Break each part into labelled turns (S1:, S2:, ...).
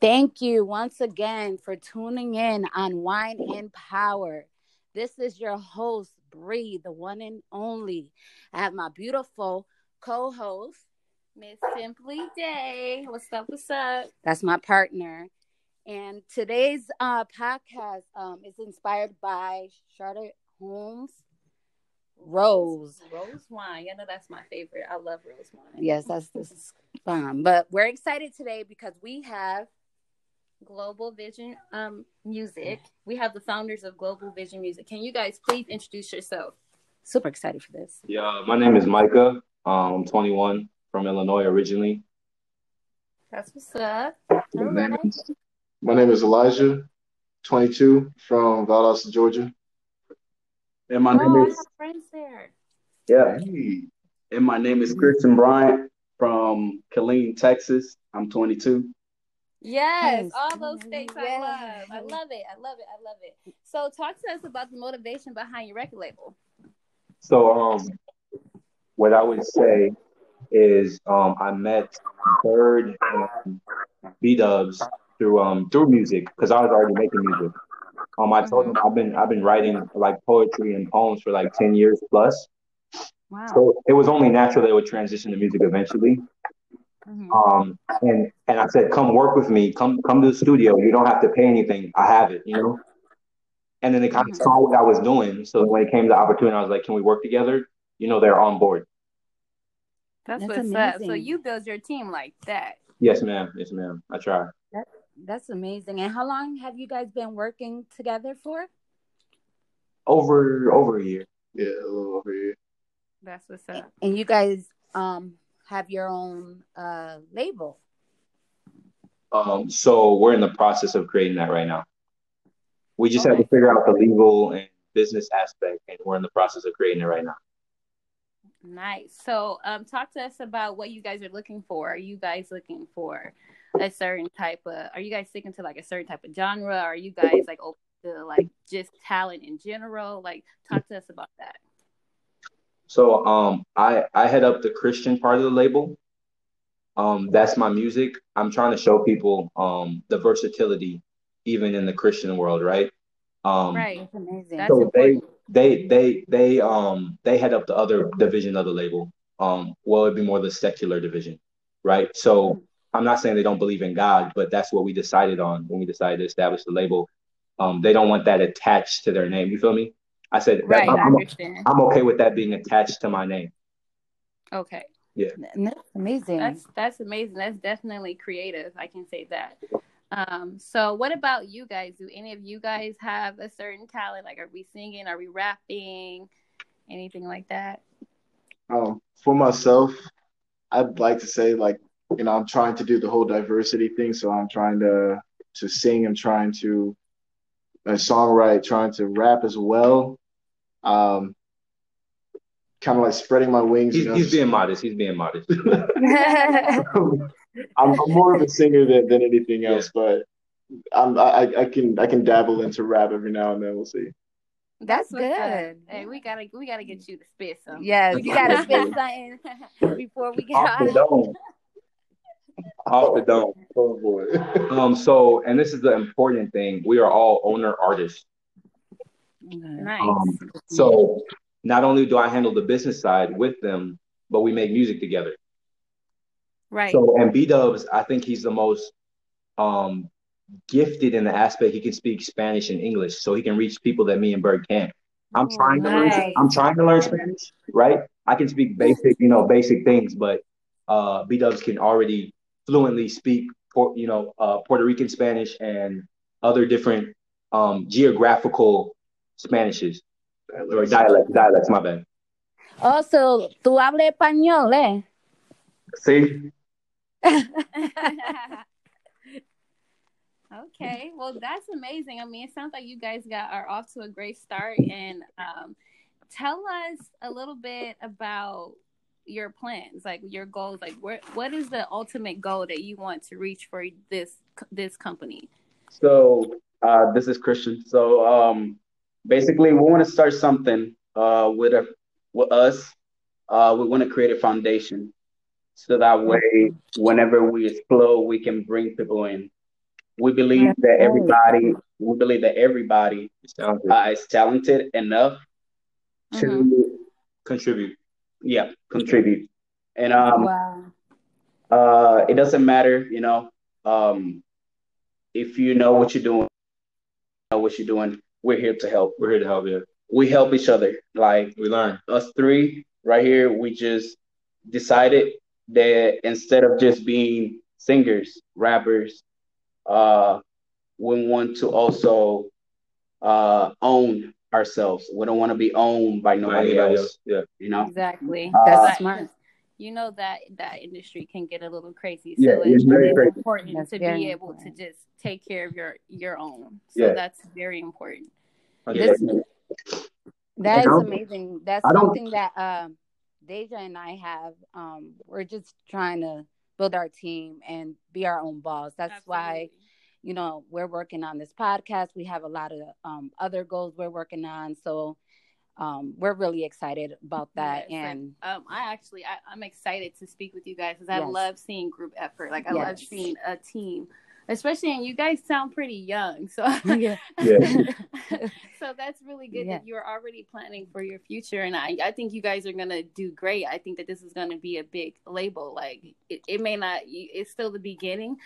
S1: Thank you once again for tuning in on Wine and Power. This is your host, Bree, the one and only. I have my beautiful co host,
S2: Miss Simply Day. What's up? What's up?
S1: That's my partner. And today's uh, podcast um, is inspired by Charlotte Holmes Rose.
S2: Rose wine. I know that's my favorite. I love rose wine.
S1: Yes, that's this is fun. But we're excited today because we have
S2: Global Vision um, Music. We have the founders of Global Vision Music. Can you guys please introduce yourself?
S1: super excited for this.
S3: Yeah, my name is Micah. Um, I'm 21 from Illinois originally.
S2: That's what's up.
S4: My name is- My name is Elijah, 22 from Valdosta, Georgia.
S3: And my
S2: Oh,
S3: name
S2: I
S3: is
S2: have friends there.
S3: yeah,
S4: Hey,
S3: and my name is Christian Bryant from Killeen, Texas. I'm 22.
S2: Yes,
S1: Yes.
S2: all those states I love. I love it. I love it. I love it. So talk to us about the motivation behind your record label.
S3: So um, what I would say is um, I met Bird and B Dubs through um through music because I was already making music. Um, I told them I've been I've been writing like poetry and poems for like 10 years plus.
S1: Wow.
S3: So it was only natural they would transition to music eventually.
S1: Mhm.
S3: Um, and and I said, come work with me. Come come to the studio. You don't have to pay anything. I have it. You know. And then they kind of saw what I was doing. So when it came to the opportunity, I was like, can we work together? You know, they're on board.
S2: That's,
S1: That's
S2: what's up. So you build your team like that.
S3: Yes, ma'am. Yes, ma'am. I try.
S1: That's amazing. And how long have you guys been working together for?
S3: Over over a year.
S4: yeah, a little over here.
S2: That's what's up.
S1: And you guys um have your own uh label.
S3: Um, so we're in the process of creating that right now. We just have to figure out the legal and business aspect, and we're in the process of creating it right now.
S2: Nice. So, um, talk to us about what you guys are looking for. Are you guys looking for a certain type of? Are you guys sticking to like a certain type of genre? Are you guys like open to like just talent in general? Like, talk to us about that.
S3: So um I I head up the Christian part of the label. Um that's my music. I'm trying to show people um the versatility even in the Christian world, right? Um
S2: Right.
S1: That's amazing.
S2: That's
S3: so they they they they um they head up the other division of the label. Um well it'd be more the secular division, right? So I'm not saying they don't believe in God, but that's what we decided on when we decided to establish the label. Um they don't want that attached to their name. You feel me? I said
S2: Right. I
S3: I'm, I'm,
S2: understand.
S3: I'm okay with that being attached to my name.
S2: Okay.
S1: Yeah. that's amazing.
S2: That's that's amazing. That's definitely creative. I can say that. Um, so what about you guys? Do any of you guys have a certain talent? Like are we singing? Are we rapping? Anything like that?
S4: Um, for myself, I'd like to say like, you know, I'm trying to do the whole diversity thing. So I'm trying to to sing. I'm trying to uh, songwrite, trying to rap as well. Um, kind of like spreading my wings.
S3: He's,
S4: you know,
S3: he's being modest. He's being modest.
S4: I'm, I'm more of a singer than, than anything else, but I'm, I, I can I can dabble into rap every now and then. We'll see.
S1: That's
S2: what's up.
S1: good.
S2: Hey, we gotta we gotta get you to spit some.
S1: Yes, you gotta spit something before we get
S3: Off the
S1: out.
S3: Dome. Off the dome.
S4: Oh boy.
S3: Um. So, and this is the important thing. We are all owner artists.
S2: Nice.
S3: Um. So, not only do I handle the business side with them, but we make music together.
S2: right.
S3: So, and B Dubs, I think he's the most um gifted in the aspect he can speak Spanish and English, so he can reach people that me and Bird can't. I'm
S2: Oh,
S3: trying to learn. I'm trying to learn Spanish, right? I can speak basic, you know, basic things, but uh, B Dubs can already fluently speak, you know, uh, Puerto Rican Spanish and other different um, geographical Spanishes or dialects. Dialects, my bad.
S1: Also, tú hablas español, eh?
S3: See,
S2: okay. Well, that's amazing. I mean, it sounds like you guys got are off to a great start. And um, tell us a little bit about your plans, like your goals. Like, where, what is the ultimate goal that you want to reach for this this company?
S5: So uh, this is Christian. So um, basically, we want to start something uh, with a, with us, uh, we want to create a foundation so that way, whenever we explode, we can bring people in. We believe that everybody, we believe that everybody
S3: Talented.
S5: uh, is talented enough to,
S2: Mhm.
S3: Contribute.
S5: Yeah, contribute. And um,
S1: wow.
S5: uh, it doesn't matter, you know, um, if you know what you're doing, know what you're doing. We're here to help.
S3: We're here to help you.
S5: We help each other. Like
S3: We learn.
S5: us three right here, we just decided that instead of just being singers, rappers, uh, we want to also uh, own ourselves. We don't want to be owned by nobody
S3: Anybody
S5: else.
S3: else? Yeah.
S5: You know?
S2: Exactly.
S5: Uh,
S1: That's
S2: Like,
S1: smart.
S2: You know that that industry can get a little crazy.
S5: Yeah,
S2: so
S5: it's
S2: it's
S5: very
S2: really
S5: crazy.
S2: important
S1: That's
S2: to
S1: very
S2: be able to just take care of your your own. So
S3: Yeah.
S2: that's very important.
S1: This- That is amazing. That's something that um, Deja and I have. Um, we're just trying to build our team and be our own boss. That's why
S2: Absolutely.
S1: You know we're working on this podcast. We have a lot of um, other goals we're working on. So um, we're really excited about that.
S2: Yes,
S1: and
S2: um, I actually I, I'm excited to speak with you guys because I
S1: Yes.
S2: love seeing group effort. Like I love seeing a team, especially and you guys sound pretty young. So
S1: yeah,
S2: so that's really good
S1: Yeah.
S2: that you're already planning for your future, and I I think you guys are gonna do great. I think that this is gonna be a big label. Like it, it may not, it's still the beginning,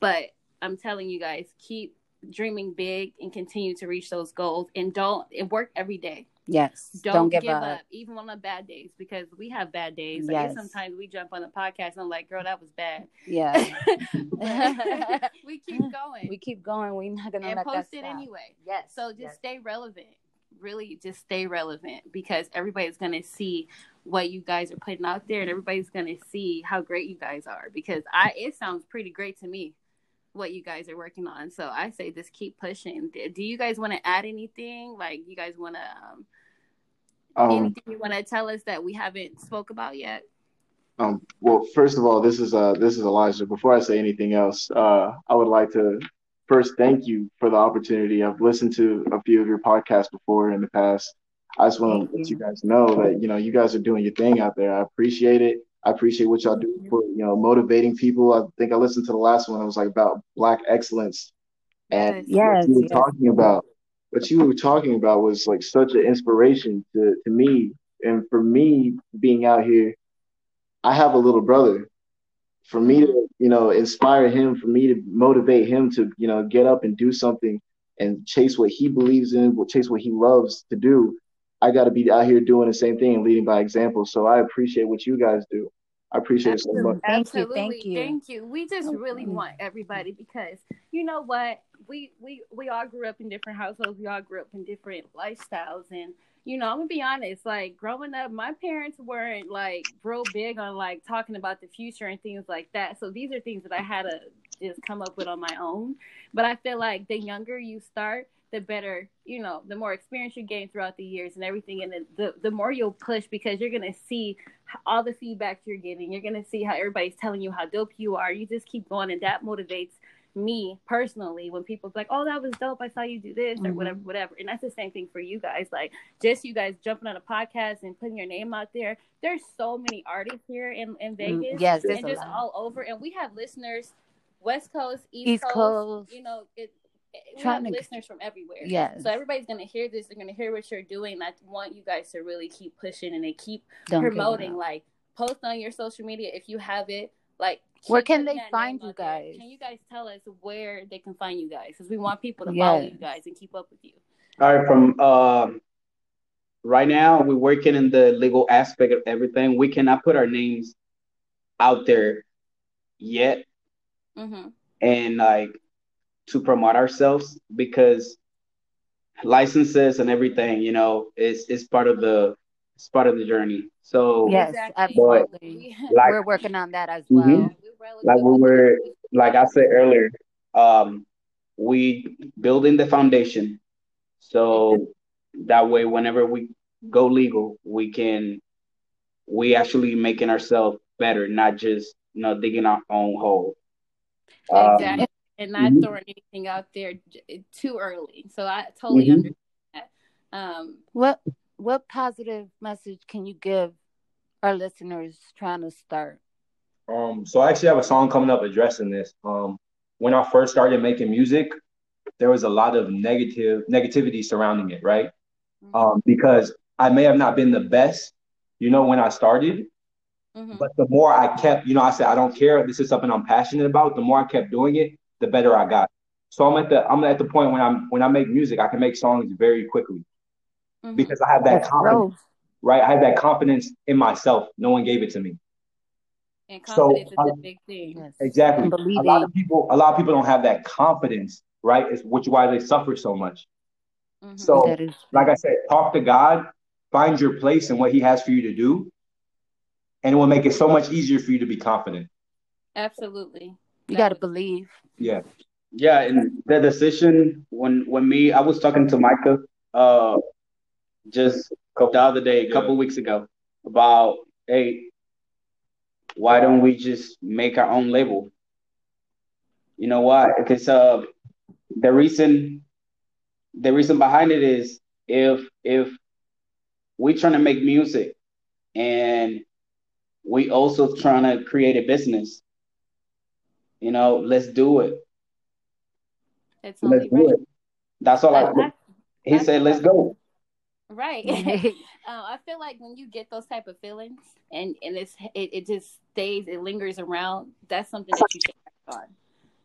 S2: but I'm telling you guys, keep dreaming big and continue to reach those goals, and don't and work every day
S1: yes.
S2: don't,
S1: give,
S2: give,
S1: up.
S2: up. even on the bad days because we have bad days
S1: Yes.
S2: sometimes we jump on the podcast and i'm like girl that was bad
S1: Yeah,
S2: we keep going
S1: we keep going. We're not gonna
S2: and post it
S1: stop.
S2: anyway
S1: Yes.
S2: so just
S1: yes.
S2: stay relevant really just stay relevant because everybody's gonna see what you guys are putting out there and everybody's gonna see how great you guys are because i it sounds pretty great to me what you guys are working on so i say just keep pushing do you guys want to add anything like you guys want to um,
S4: Um,
S2: anything you want to tell us that we haven't spoke about yet?
S4: um, well, first of all, this is uh, this is Elijah. Before I say anything else, uh, I would like to first thank you for the opportunity. I've listened to a few of your podcasts before in the past. I just want to let
S1: you
S4: guys know that you know you guys are doing your thing out there. I appreciate it. I appreciate what y'all do for you know motivating people. I think I listened to the last one. It was like about black excellence, and
S1: Yes,
S4: what you were
S1: yes.
S4: talking about, what you were talking about was like such an inspiration to to me, and for me being out here, I have a little brother. For me to mm-hmm. you know inspire him, for me to motivate him to you know get up and do something and chase what he believes in, chase what he loves to do. I got to be out here doing the same thing and leading by example. So I appreciate what you guys do. I appreciate it so much.
S1: Thank you,
S2: Absolutely.
S1: thank you.
S2: Thank you. We just really want everybody because you know what? We we we all grew up in different households. We all grew up in different lifestyles and you know, I'm gonna be honest, like growing up, my parents weren't like real big on like talking about the future and things like that. So these are things that I had to just come up with on my own. But I feel like the younger you start, the better, you know, the more experience you gain throughout the years and everything, and the the, the more you'll push because you're gonna see all the feedback you're getting. You're gonna see how everybody's telling you how dope you are. You just keep going, and that motivates me personally when people's like, "Oh, that was dope. I saw you do this or
S1: Mhm.
S2: whatever, whatever." And that's the same thing for you guys. Like, just you guys jumping on a podcast and putting your name out there. There's so many artists here in in
S1: Mm,
S2: Vegas,
S1: yes, there's
S2: and just
S1: lot.
S2: all over. And we have listeners, West Coast, East,
S1: East
S2: Coast,
S1: Coast.
S2: You know, it. We
S1: Trying
S2: have
S1: to-
S2: listeners from everywhere.
S1: Yes.
S2: So everybody's gonna hear this. They're gonna hear what you're doing. I want you guys to really keep pushing and they keep
S1: Don't
S2: promoting. Like post on your social media if you have it. Like
S1: Where can they find you
S2: out there.
S1: guys?
S2: Can you guys tell us where they can find you guys? Because we want people to follow you guys and keep up with you.
S5: All right, from um, right now, we're working in the legal aspect of everything. We cannot put our names out there yet
S2: Mm-hmm.
S5: and like to promote ourselves because licenses and everything, you know, is is part of the it's part of the journey. So
S1: Yes, absolutely.
S2: We-
S5: like
S1: We're working on that as
S5: Mhm.
S1: well.
S2: we're relative-
S5: like we were like I said earlier, um, we building the foundation so that way whenever we go legal, we can we actually making ourselves better, not just you know digging our own hole. Um,
S2: exactly. And not
S5: mhm.
S2: throwing anything out there too early. So I totally
S5: Mhm.
S2: understand that. Um,
S1: What what positive message can you give our listeners trying to start?
S3: Um, so I actually have a song coming up addressing this. Um, when I first started making music, there was a lot of negative negativity surrounding it, right?
S2: Mm-hmm.
S3: Um, because I may have not been the best, you know, when I started,
S2: Mhm.
S3: but the more I kept, you know, I said I don't care. This is something I'm passionate about. The more I kept doing it, the better I got. So I'm at the I'm at the point when I'm when I make music, I can make songs very quickly
S2: Mhm.
S3: because I have that
S1: That's
S3: confidence,
S1: growth.
S3: right? I have that confidence in myself. No one gave it to me.
S2: And
S3: so,
S2: confidence is
S3: I-
S2: a big thing.
S3: Exactly. A lot of people, a lot of people don't have that confidence, right? It's which why they suffer so much.
S2: Mhm.
S3: So,
S1: that is
S3: like I said, talk to God, find your place and what He has for you to do, and it will make it so much easier for you to be confident.
S2: Absolutely.
S1: You got to believe.
S3: Yeah.
S5: Yeah, and the decision when when me I was talking to Micah uh just the other day, a couple weeks ago, about hey, why don't we just make our own label? You know why? Because uh the reason the reason behind it is if if we trying to make music and we also trying to create a business, you know, let's do it.
S2: It's
S5: Let's do
S2: right.
S5: it. That's all I,
S2: I- I-
S5: he
S2: I
S5: said,
S2: feel
S5: let's go.
S2: Right. Uh, I feel like when you get those type of feelings and and it's it, it just stays, it lingers around. That's something that you should act on.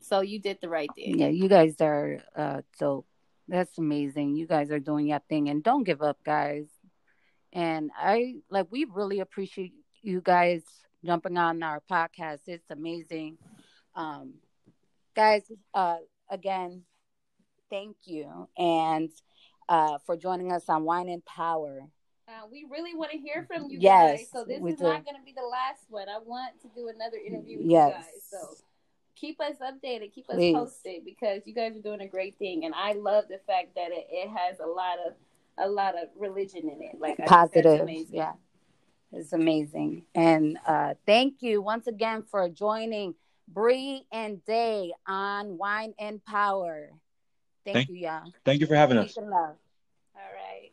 S2: So you did the right thing.
S1: yeah, you guys are uh dope. That's amazing. You guys are doing your thing and don't give up, guys. And I like we really appreciate you guys jumping on our podcast. It's amazing. Um guys, uh again, thank you and uh for joining us on Wine and Power.
S2: Uh, we really want to hear from you
S1: Yes,
S2: guys. So this is
S1: do.
S2: not going to be the last one. I want to do another interview with
S1: Yes.
S2: you guys. So keep us updated, keep us posted because you guys are doing a great thing, and I love the fact that it, it has a lot of a lot of religion in it. Like
S1: positive.
S2: amazing.
S1: Yeah. It's amazing. And uh thank you once again for joining Bree and Day on Wine and Power. Thank,
S3: Thank-
S1: you, y'all.
S3: Thank you for having
S1: Peace and love.
S2: All right.